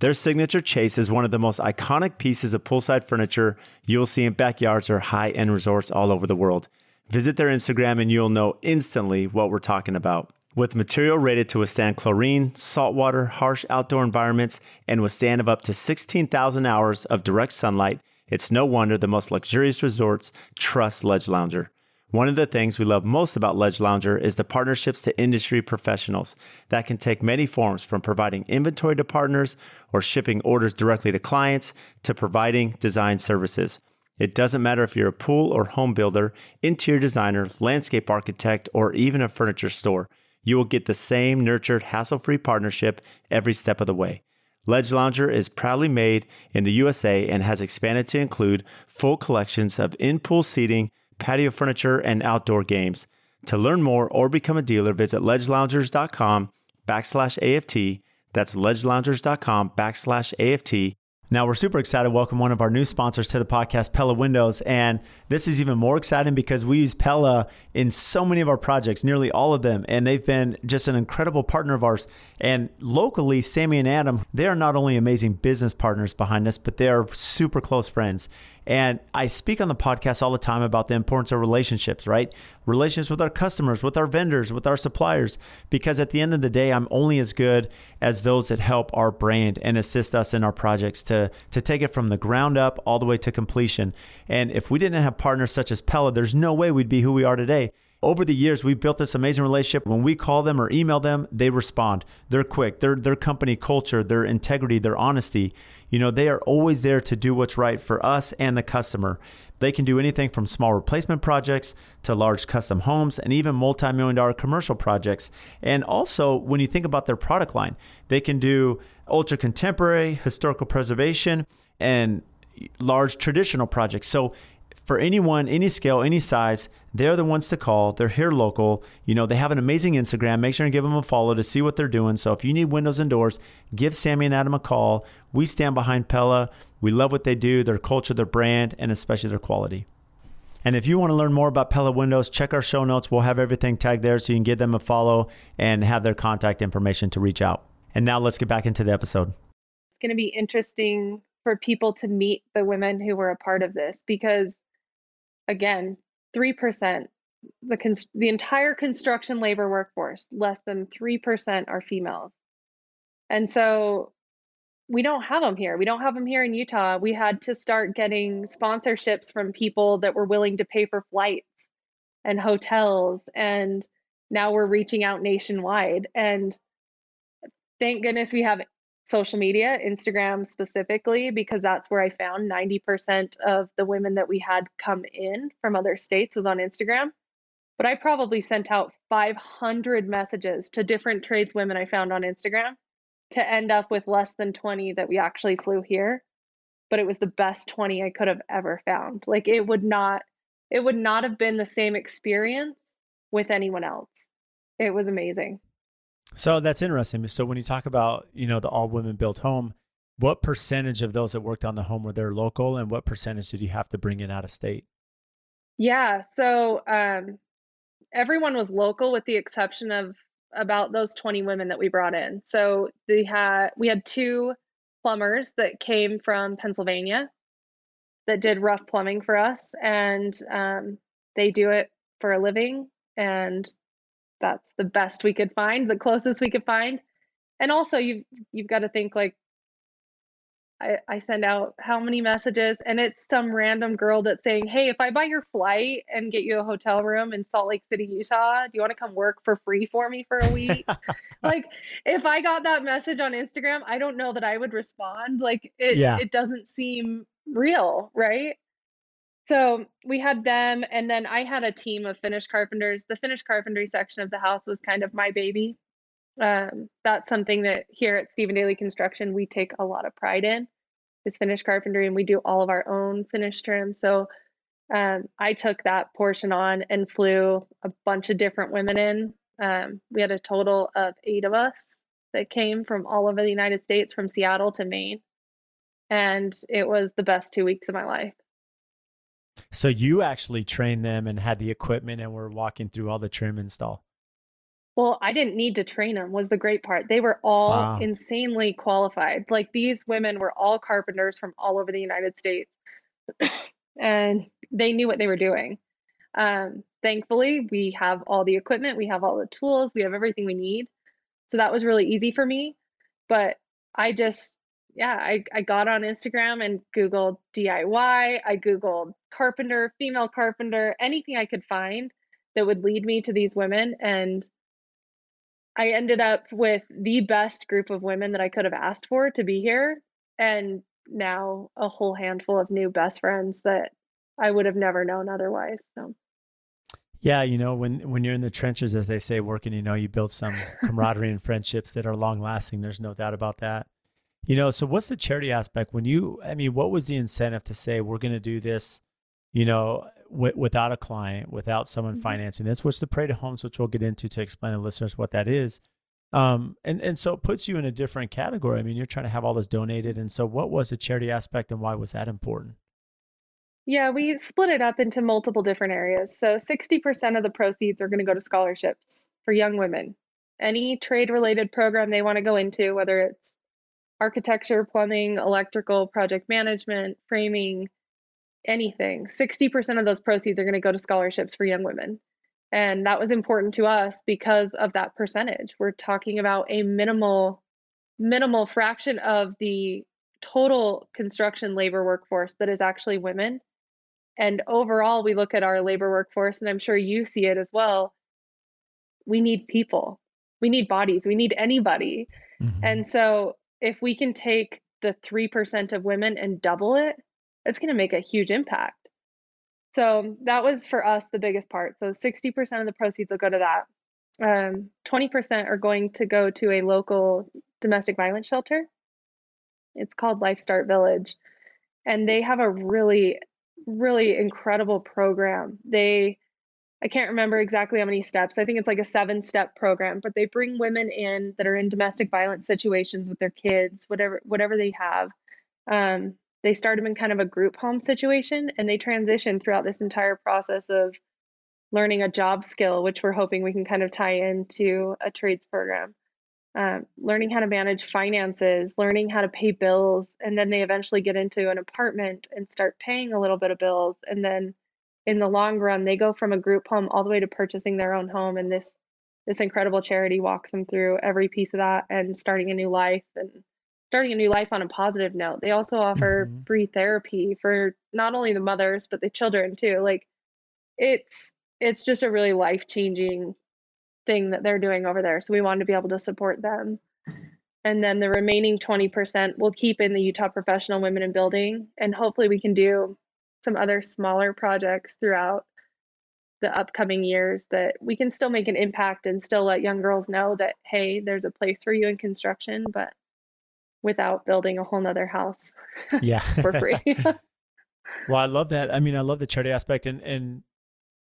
Their signature chaise is one of the most iconic pieces of poolside furniture you'll see in backyards or high end resorts all over the world. Visit their Instagram and you'll know instantly what we're talking about. With material rated to withstand chlorine, saltwater, harsh outdoor environments, and withstand of up to 16,000 hours of direct sunlight, it's no wonder the most luxurious resorts trust Ledge Lounger. One of the things we love most about Ledge Lounger is the partnerships to industry professionals that can take many forms from providing inventory to partners or shipping orders directly to clients to providing design services. It doesn't matter if you're a pool or home builder, interior designer, landscape architect, or even a furniture store, you will get the same nurtured, hassle free partnership every step of the way. Ledge Lounger is proudly made in the USA and has expanded to include full collections of in pool seating patio furniture, and outdoor games. To learn more or become a dealer, visit ledgeloungers.com backslash AFT. That's ledgeloungers.com backslash AFT. Now, we're super excited to welcome one of our new sponsors to the podcast, Pella Windows. And this is even more exciting because we use Pella in so many of our projects, nearly all of them. And they've been just an incredible partner of ours. And locally, Sammy and Adam, they are not only amazing business partners behind us, but they are super close friends. And I speak on the podcast all the time about the importance of relationships, right? Relationships with our customers, with our vendors, with our suppliers, because at the end of the day, I'm only as good as those that help our brand and assist us in our projects to, to take it from the ground up all the way to completion. And if we didn't have partners such as Pella, there's no way we'd be who we are today. Over the years, we've built this amazing relationship. When we call them or email them, they respond. They're quick. Their their company culture, their integrity, their honesty. You know, they are always there to do what's right for us and the customer. They can do anything from small replacement projects to large custom homes and even multi million dollar commercial projects. And also, when you think about their product line, they can do ultra contemporary, historical preservation, and large traditional projects. So for anyone, any scale, any size, they're the ones to call. They're here local. You know, they have an amazing Instagram. Make sure and give them a follow to see what they're doing. So if you need windows and doors, give Sammy and Adam a call. We stand behind Pella. We love what they do, their culture, their brand, and especially their quality. And if you want to learn more about Pella Windows, check our show notes. We'll have everything tagged there so you can give them a follow and have their contact information to reach out. And now let's get back into the episode. It's going to be interesting for people to meet the women who were a part of this because again, 3%, the, cons- the entire construction labor workforce, less than 3% are females. And so we don't have them here. We don't have them here in Utah. We had to start getting sponsorships from people that were willing to pay for flights and hotels. And now we're reaching out nationwide. And thank goodness we have social media, Instagram specifically, because that's where I found 90% of the women that we had come in from other states was on Instagram. But I probably sent out 500 messages to different tradeswomen I found on Instagram to end up with less than 20 that we actually flew here. But it was the best 20 I could have ever found. Like it would not it would not have been the same experience with anyone else. It was amazing. So that's interesting. So when you talk about, you know, the all women built home, what percentage of those that worked on the home were there local and what percentage did you have to bring in out of state? Yeah. So um, everyone was local with the exception of about those 20 women that we brought in. So they had we had two plumbers that came from Pennsylvania that did rough plumbing for us and um, they do it for a living and that's the best we could find, the closest we could find. And also you've you've got to think like I, I send out how many messages and it's some random girl that's saying, Hey, if I buy your flight and get you a hotel room in Salt Lake City, Utah, do you want to come work for free for me for a week? [laughs] like if I got that message on Instagram, I don't know that I would respond. Like it yeah. it doesn't seem real, right? So we had them, and then I had a team of finish carpenters. The finish carpentry section of the house was kind of my baby. Um, that's something that here at Stephen Daly Construction we take a lot of pride in is finish carpentry, and we do all of our own finish trim. So um, I took that portion on and flew a bunch of different women in. Um, we had a total of eight of us that came from all over the United States, from Seattle to Maine, and it was the best two weeks of my life. So you actually trained them and had the equipment and were walking through all the trim install. Well, I didn't need to train them was the great part. They were all wow. insanely qualified. Like these women were all carpenters from all over the United States. [coughs] and they knew what they were doing. Um, thankfully, we have all the equipment, we have all the tools, we have everything we need. So that was really easy for me. But I just yeah, I, I got on Instagram and Googled DIY. I Googled carpenter, female carpenter, anything I could find that would lead me to these women. And I ended up with the best group of women that I could have asked for to be here. And now a whole handful of new best friends that I would have never known otherwise. So. Yeah, you know, when when you're in the trenches, as they say, working, you know, you build some [laughs] camaraderie and friendships that are long lasting. There's no doubt about that. You know, so what's the charity aspect when you, I mean, what was the incentive to say we're going to do this? You know, w- without a client, without someone mm-hmm. financing this, which the Parade of Homes, which we'll get into to explain to listeners what that is. Um, and, and so it puts you in a different category. I mean, you're trying to have all this donated. And so what was the charity aspect and why was that important? Yeah, we split it up into multiple different areas. So 60% of the proceeds are going to go to scholarships for young women. Any trade related program they want to go into, whether it's architecture, plumbing, electrical, project management, framing, anything, 60% of those proceeds are going to go to scholarships for young women. And that was important to us because of that percentage. We're talking about a minimal minimal fraction of the total construction labor workforce that is actually women. And overall, we look at our labor workforce, and I'm sure you see it as well. We need people, we need bodies, we need anybody. Mm-hmm. And so, if we can take the 3% of women and double it, it's going to make a huge impact. So, that was for us the biggest part. So, 60% of the proceeds will go to that. Um, 20% are going to go to a local domestic violence shelter. It's called Life Start Village. And they have a really really incredible program. They I can't remember exactly how many steps. I think it's like a seven step program, but they bring women in that are in domestic violence situations with their kids, whatever whatever they have. Um, they start them in kind of a group home situation and they transition throughout this entire process of learning a job skill, which we're hoping we can kind of tie into a trades program um, learning how to manage finances, learning how to pay bills, and then they eventually get into an apartment and start paying a little bit of bills. And then in the long run, they go from a group home all the way to purchasing their own home. And this this incredible charity walks them through every piece of that and starting a new life and starting a new life on a positive note. They also offer mm-hmm. free therapy for not only the mothers but the children too. Like it's it's just a really life changing thing that they're doing over there. So we wanted to be able to support them. And then the remaining 20% we'll keep in the Utah Professional Women in Building. And hopefully we can do some other smaller projects throughout the upcoming years that we can still make an impact and still let young girls know that, hey, there's a place for you in construction, but without building a whole nother house [laughs] yeah. for free. [laughs] [laughs] Well i love that. I mean i love the charity aspect and and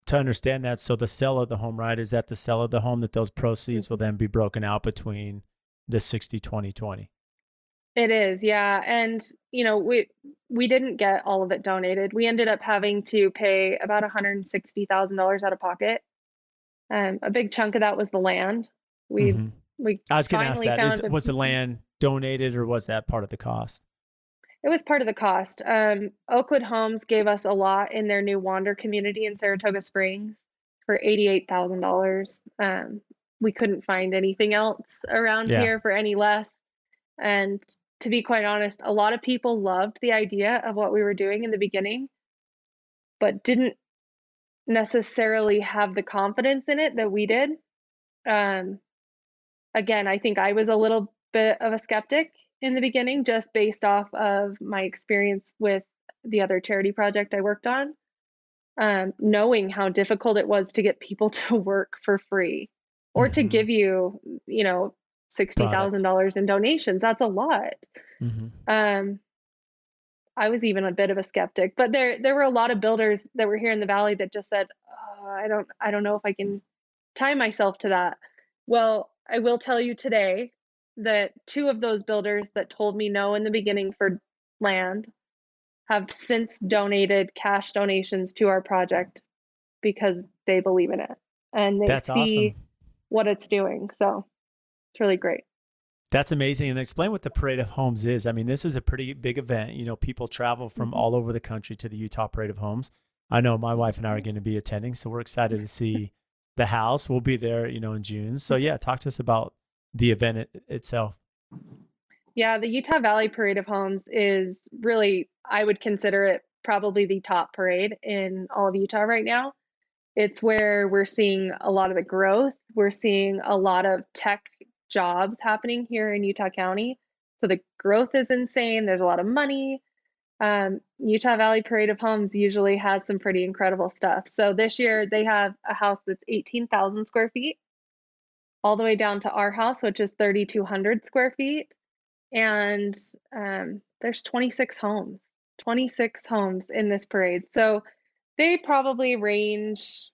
to understand that, so the sale of the home, right, is that the sale of the home that those proceeds mm-hmm. will then be broken out between the 60, 20, 20. It is, yeah. And, you know, we we didn't get all of it donated. We ended up having to pay about $160,000 out of pocket. Um, a big chunk of that was the land. We mm-hmm. we I was going to ask that. Is, was the [laughs] land donated or was that part of the cost? It was part of the cost. Um, Oakwood Homes gave us a lot in their new Wander community in Saratoga Springs for $88,000. um, dollars. We couldn't find anything else around yeah. here for any less. And to be quite honest, a lot of people loved the idea of what we were doing in the beginning, but didn't necessarily have the confidence in it that we did. Um, again, I think I was a little bit of a skeptic in the beginning just based off of my experience with the other charity project I worked on, um, knowing how difficult it was to get people [laughs] to work for free or mm-hmm. to give you, you know, $60,000 in donations. That's a lot. Mm-hmm. Um, I was even a bit of a skeptic, but there there were a lot of builders that were here in the valley that just said, oh, "I don't I don't know if I can tie myself to that." Well, I will tell you today that two of those builders that told me no in the beginning for land have since donated cash donations to our project because they believe in it and they That's see awesome. what it's doing. So it's really great. That's amazing. And explain what the Parade of Homes is. I mean, this is a pretty big event. You know, people travel from mm-hmm. all over the country to the Utah Parade of Homes. I know my wife and I are going to be attending, so we're excited to [laughs] see the house. We'll be there, you know, in June. So yeah, talk to us about the event it, itself? Yeah, the Utah Valley Parade of Homes is really, I would consider it probably the top parade in all of Utah right now. It's where we're seeing a lot of the growth. We're seeing a lot of tech jobs happening here in Utah County. So the growth is insane. There's a lot of money. Um, Utah Valley Parade of Homes usually has some pretty incredible stuff. So this year they have a house that's 18,000 square feet all the way down to our house, which is 3,200 square feet. And um, there's 26 homes, 26 homes in this parade. So They probably range,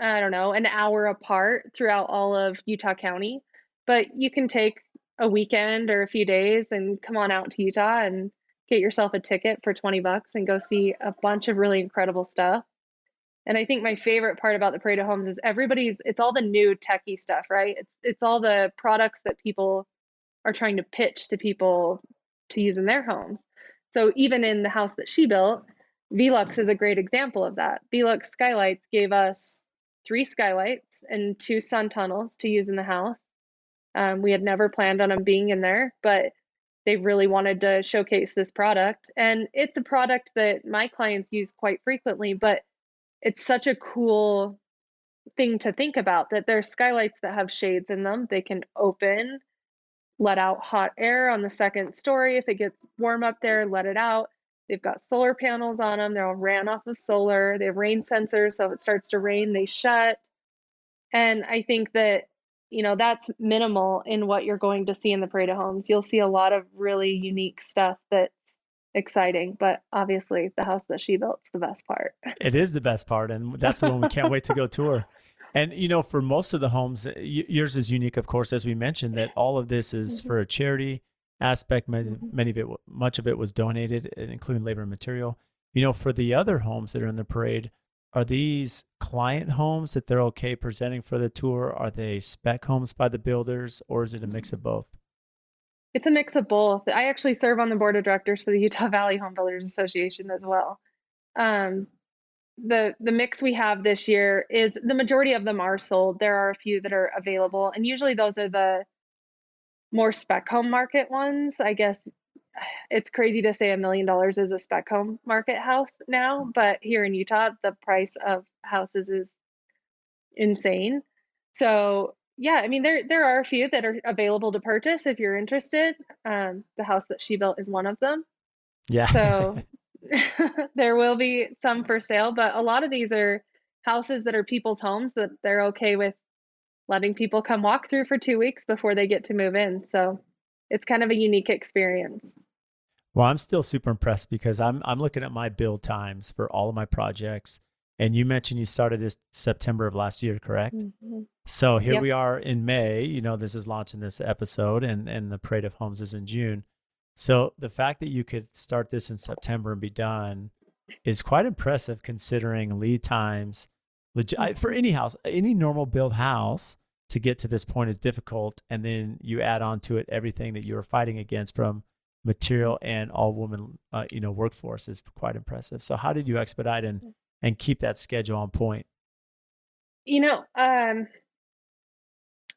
I don't know, an hour apart throughout all of Utah County. But you can take a weekend or a few days and come on out to Utah and get yourself a ticket for 20 bucks and go see a bunch of really incredible stuff. And I think my favorite part about the Parade of Homes is everybody's it's all the new techie stuff, right? It's it's all the products that people are trying to pitch to people to use in their homes. So even in the house that she built, Velux is a great example of that. Velux Skylights gave us three skylights and two sun tunnels to use in the house. Um, we had never planned on them being in there, but they really wanted to showcase this product. And it's a product that my clients use quite frequently, but it's such a cool thing to think about that there's skylights that have shades in them. They can open, let out hot air on the second story. If it gets warm up there, let it out. They've got solar panels on them. They're all ran off of solar. They have rain sensors, so if it starts to rain, they shut. And I think that, you know, that's minimal in what you're going to see in the Parade of Homes. You'll see a lot of really unique stuff that's exciting, but obviously the house that she built's the best part. [laughs] It is the best part, and that's the one we can't wait to go tour. [laughs] And you know, for most of the homes, yours is unique, of course, as we mentioned. That all of this is mm-hmm. for a charity aspect. Many, mm-hmm. many of it, much of it, was donated, including labor and material. You know, for the other homes that are in the parade, are these client homes that they're okay presenting for the tour? Are they spec homes by the builders, or is it a mix of both? It's a mix of both. I actually serve on the board of directors for the Utah Valley Home Builders Association as well. Um, the the mix we have this year is the majority of them are sold. There are a few that are available, and usually those are the more spec home market ones. I guess it's crazy to say a million dollars is a spec home market house now, but here in Utah, the price of houses is insane. So yeah, I mean there there are a few that are available to purchase if you're interested. Um, the house that she built is one of them. Yeah. So [laughs] [laughs] there will be some for sale, but a lot of these are houses that are people's homes that they're okay with letting people come walk through for two weeks before they get to move in. So it's kind of a unique experience. Well, I'm still super impressed because I'm I'm looking at my build times for all of my projects and you mentioned you started this September of last year, correct? Mm-hmm. So here yep. we are in May. You know, this is launching this episode, and and the Parade of Homes is in June. So the fact that you could start this in September and be done is quite impressive, considering lead times. Legi- for any house, any normal build house, to get to this point is difficult, and then you add on to it everything that you are fighting against from material and all woman, uh, you know, workforce is quite impressive. So how did you expedite and mm and keep that schedule on point? You know, um,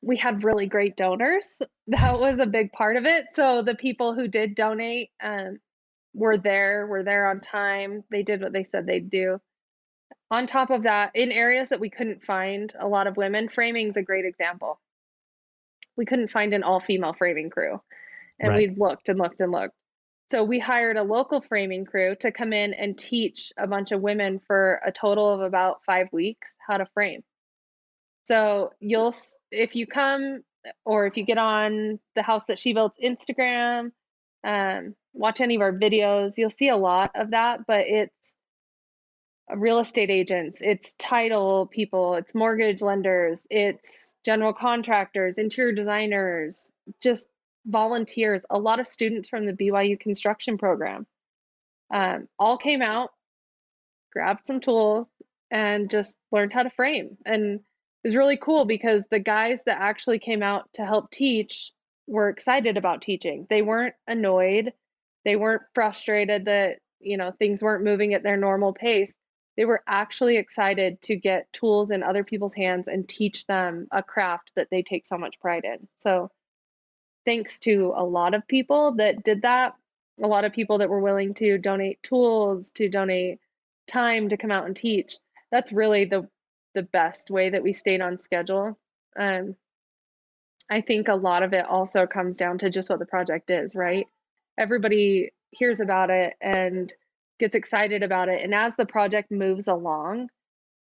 we had really great donors. [laughs] That was a big part of it. So the people who did donate um, were there, were there on time. They did what they said they'd do. On top of that, in areas that we couldn't find a lot of women, framing is a great example. We couldn't find an all female framing crew. And right. we looked and looked and looked. So we hired a local framing crew to come in and teach a bunch of women for a total of about five weeks how to frame. So you'll, if you come or if you get on the House That She Built's Instagram, um, watch any of our videos, you'll see a lot of that, but it's real estate agents, it's title people, it's mortgage lenders, it's general contractors, interior designers, just volunteers, a lot of students from the BYU construction program, um, all came out, grabbed some tools, and just learned how to frame. And it was really cool because the guys that actually came out to help teach were excited about teaching. They weren't annoyed. They weren't frustrated that, you know, things weren't moving at their normal pace. They were actually excited to get tools in other people's hands and teach them a craft that they take so much pride in. So thanks to a lot of people that did that, a lot of people that were willing to donate tools, to donate time to come out and teach. That's really the the best way that we stayed on schedule. Um, I think a lot of it also comes down to just what the project is, right? Everybody hears about it and gets excited about it. And as the project moves along,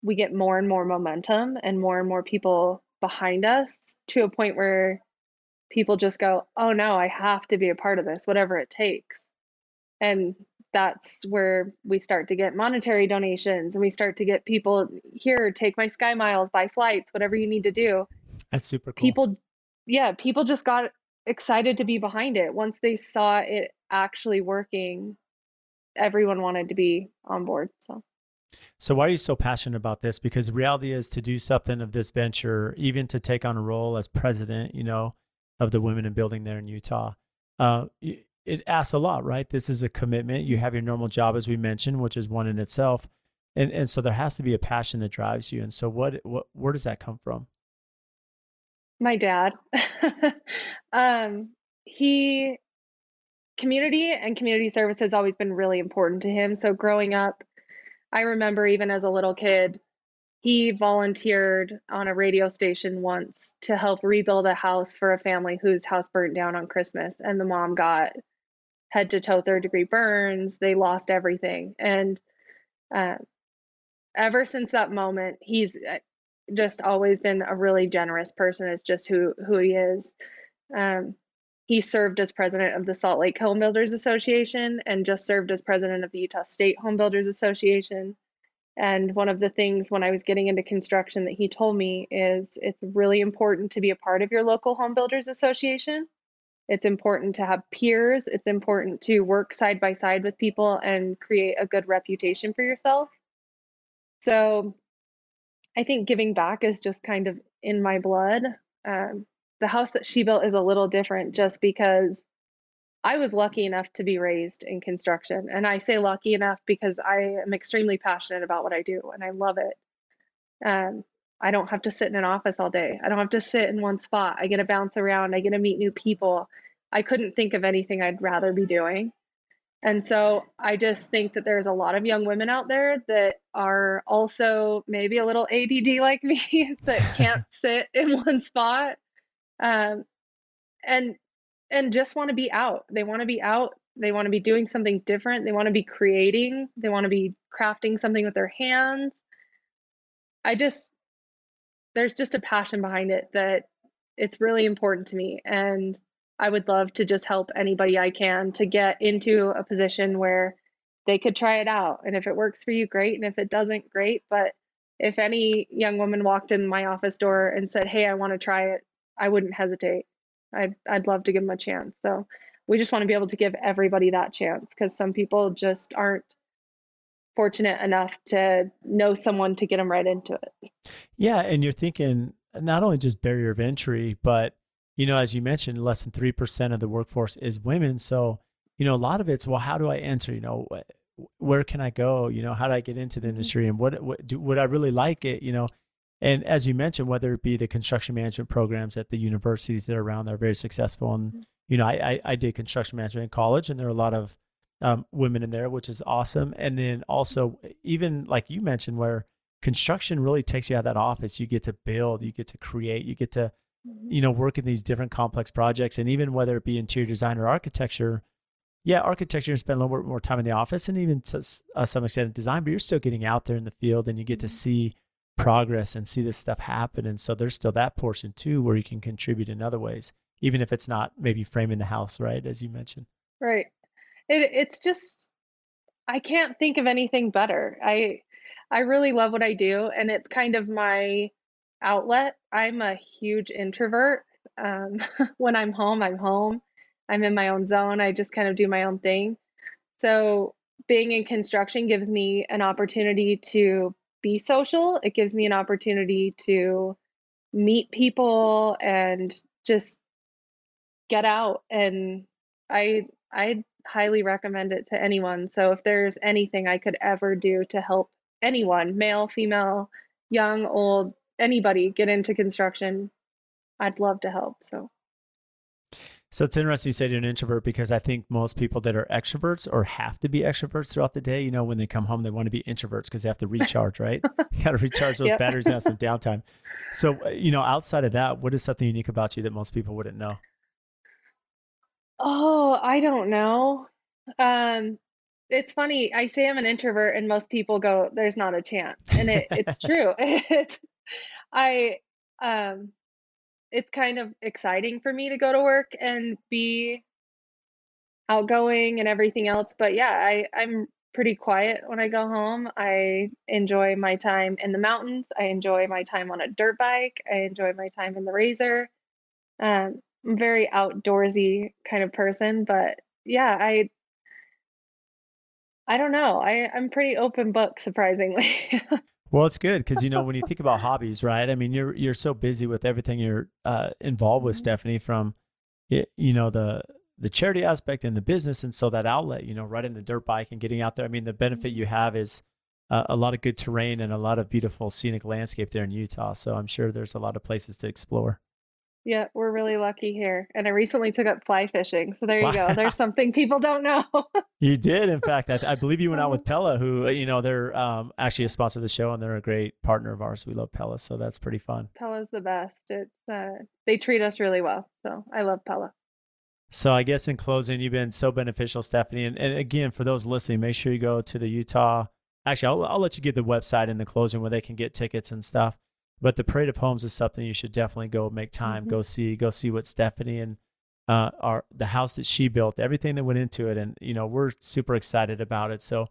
we get more and more momentum and more and more people behind us to a point where people just go, oh no, I have to be a part of this, whatever it takes. And that's where we start to get monetary donations and we start to get people here take my sky miles buy flights whatever you need to do that's super cool people yeah people just got excited to be behind it once they saw it actually working everyone wanted to be on board so so why are you so passionate about this because reality is to do something of this venture even to take on a role as president you know of the women in building there in utah uh, it asks a lot, right? This is a commitment. You have your normal job, as we mentioned, which is one in itself, and and so there has to be a passion that drives you. And so, what what where does that come from? My dad, [laughs] um, he community and community service has always been really important to him. So growing up, I remember even as a little kid, he volunteered on a radio station once to help rebuild a house for a family whose house burnt down on Christmas, and the mom got head to toe third degree burns. They lost everything. And uh, ever since that moment, he's uh, just always been a really generous person. It's just who, who he is. Um, he served as president of the Salt Lake Home Builders Association and just served as president of the Utah State Home Builders Association. And one of the things when I was getting into construction that he told me is it's really important to be a part of your local home builders association it's important to have peers. It's important to work side by side with people and create a good reputation for yourself. So I think giving back is just kind of in my blood. Um, the house that she built is a little different just because I was lucky enough to be raised in construction. And I say lucky enough because I am extremely passionate about what I do and I love it. Um, I don't have to sit in an office all day. I don't have to sit in one spot. I get to bounce around. I get to meet new people. I couldn't think of anything I'd rather be doing. And so I just think that there's a lot of young women out there that are also maybe a little ADD like me [laughs] that can't [laughs] sit in one spot. Um, and and just want to be out. They want to be out. They want to be doing something different. They want to be creating. They want to be crafting something with their hands. I just there's just a passion behind it that it's really important to me and I would love to just help anybody I can to get into a position where they could try it out and if it works for you great and if it doesn't great but if any young woman walked in my office door and said hey I want to try it I wouldn't hesitate I'd I'd love to give them a chance so we just want to be able to give everybody that chance because some people just aren't fortunate enough to know someone to get them right into it. Yeah, and you're thinking not only just barrier of entry, but you know, as you mentioned, less than three percent of the workforce is women. So, you know, a lot of it's well, how do I enter? You know, where can I go? You know, how do I get into the mm-hmm. industry, and what, what do, would I really like it? You know, and as you mentioned, whether it be the construction management programs at the universities that are around that are very successful, and mm-hmm. you know, I, I I did construction management in college, and there are a lot of um, women in there, which is awesome. And then also, even like you mentioned, where construction really takes you out of that office, you get to build, you get to create, you get to, mm-hmm. you know, work in these different complex projects. And even whether it be interior design or architecture, yeah, architecture, you spend a little bit more time in the office and even to uh, some extent in design, but you're still getting out there in the field and you get to mm-hmm. see progress and see this stuff happen. And so there's still that portion too where you can contribute in other ways, even if it's not maybe framing the house, right? As you mentioned. Right. It it's just I can't think of anything better. I I really love what I do and it's kind of my outlet. I'm a huge introvert. Um, [laughs] when I'm home, I'm home. I'm in my own zone. I just kind of do my own thing. So being in construction gives me an opportunity to be social. It gives me an opportunity to meet people and just get out and I I highly recommend it to anyone. So if there's anything I could ever do to help anyone, male, female, young, old, anybody get into construction, I'd love to help. So so it's interesting you say you're an introvert because I think most people that are extroverts or have to be extroverts throughout the day, you know, when they come home, they want to be introverts because they have to recharge, right? [laughs] you got to recharge those yep. batteries and have some [laughs] downtime. So, uh, you know, outside of that, what is something unique about you that most people wouldn't know? Oh, I don't know. Um, it's funny. I say I'm an introvert, and most people go, "There's not a chance," and it, it's [laughs] true. I um, it's kind of exciting for me to go to work and be outgoing and everything else. But yeah, I, I'm pretty quiet when I go home. I enjoy my time in the mountains. I enjoy my time on a dirt bike. I enjoy my time in the razor. Um, I'm very outdoorsy kind of person, but yeah, I I don't know. I I'm pretty open book surprisingly. [laughs] well, it's good because you know when you think about hobbies, right? I mean, you're you're so busy with everything you're uh, involved with, mm-hmm. Stephanie, from you know the the charity aspect and the business, and so that outlet, you know, riding the dirt bike and getting out there. I mean, the benefit mm-hmm. you have is uh, a lot of good terrain and a lot of beautiful scenic landscape there in Utah. So I'm sure there's a lot of places to explore. Yeah, we're really lucky here. And I recently took up fly fishing. So there you go. There's something people don't know. [laughs] you did. In fact, I, I, believe you went out with Pella, who, you know, they're um, actually a sponsor of the show and they're a great partner of ours. We love Pella. So that's pretty fun. Pella's the best. It's, uh, they treat us really well. So I love Pella. So I guess in closing, you've been so beneficial, Stephanie. And, and again, for those listening, make sure you go to the Utah. Actually, I'll, I'll let you give the website in the closing where they can get tickets and stuff. But the Parade of Homes is something you should definitely go make time, mm-hmm. go see, go see what Stephanie and uh, our the house that she built, everything that went into it, and you know we're super excited about it. So,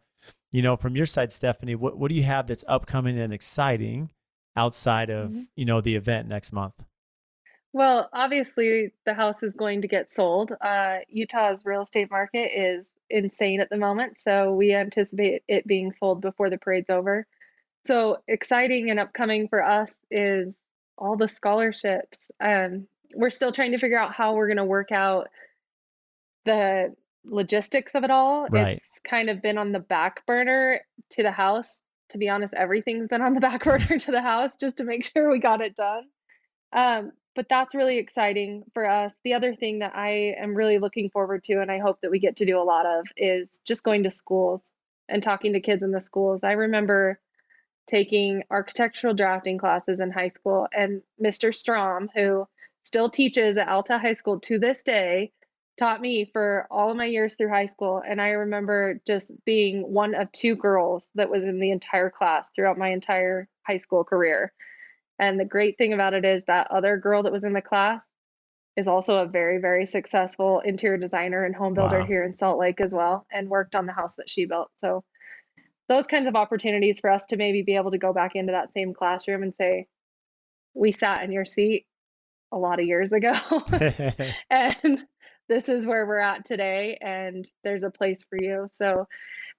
you know, from your side, Stephanie, what what do you have that's upcoming and exciting outside of mm-hmm. you know the event next month? Well, obviously, the house is going to get sold. Uh, Utah's real estate market is insane at the moment, so we anticipate it being sold before the parade's over. So exciting and upcoming for us is all the scholarships. Um, we're still trying to figure out how we're going to work out the logistics of it all. Right. It's kind of been on the back burner to the house. To be honest, everything's been on the [laughs] back burner to the house just to make sure we got it done. Um, but that's really exciting for us. The other thing that I am really looking forward to, and I hope that we get to do a lot of, is just going to schools and talking to kids in the schools. I remember taking architectural drafting classes in high school. And Mr. Strom, who still teaches at Alta High School to this day, taught me for all of my years through high school. And I remember just being one of two girls that was in the entire class throughout my entire high school career. And the great thing about it is that other girl that was in the class is also a very, very successful interior designer and home builder wow. here in Salt Lake as well, and worked on the house that she built. So those kinds of opportunities for us to maybe be able to go back into that same classroom and say, we sat in your seat a lot of years ago. [laughs] [laughs] and this is where we're at today, and there's a place for you. So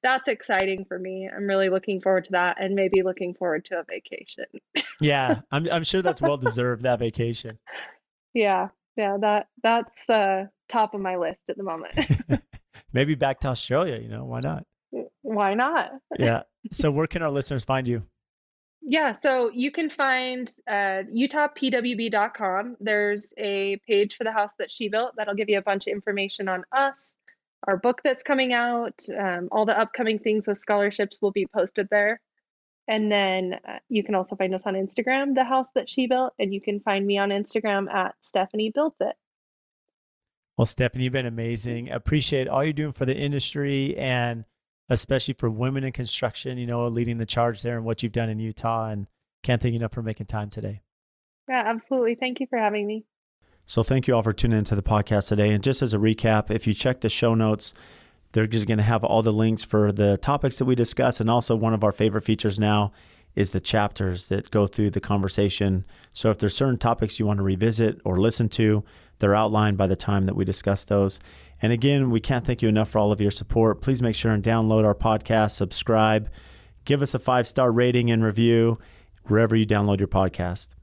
that's exciting for me. I'm really looking forward to that and maybe looking forward to a vacation. [laughs] yeah, I'm I'm sure that's well deserved that vacation. Yeah. Yeah, that that's the top of my list at the moment. maybe back to Australia, you know, why not? Why not? yeah. So where can our listeners find you? Yeah, so you can find uh, utahpwb.com. There's a page for the house that she built that'll give you a bunch of information on us, our book that's coming out, um, all the upcoming things with scholarships will be posted there. And then uh, you can also find us on Instagram, the house that she built, and you can find me on Instagram at Stephanie Built It. Well, Stephanie, you've been amazing. Appreciate all you're doing for the industry and especially for women in construction, you know, leading the charge there and what you've done in Utah. And can't thank you enough for making time today. Yeah, absolutely. Thank you for having me. So, thank you all for tuning into the podcast today. And just as a recap, if you check the show notes, they're just going to have all the links for the topics that we discuss. And also, one of our favorite features now is the chapters that go through the conversation. So, if there's certain topics you want to revisit or listen to, they're outlined by the time that we discuss those. And again, we can't thank you enough for all of your support. Please make sure and download our podcast, subscribe, give us a five star rating and review wherever you download your podcast.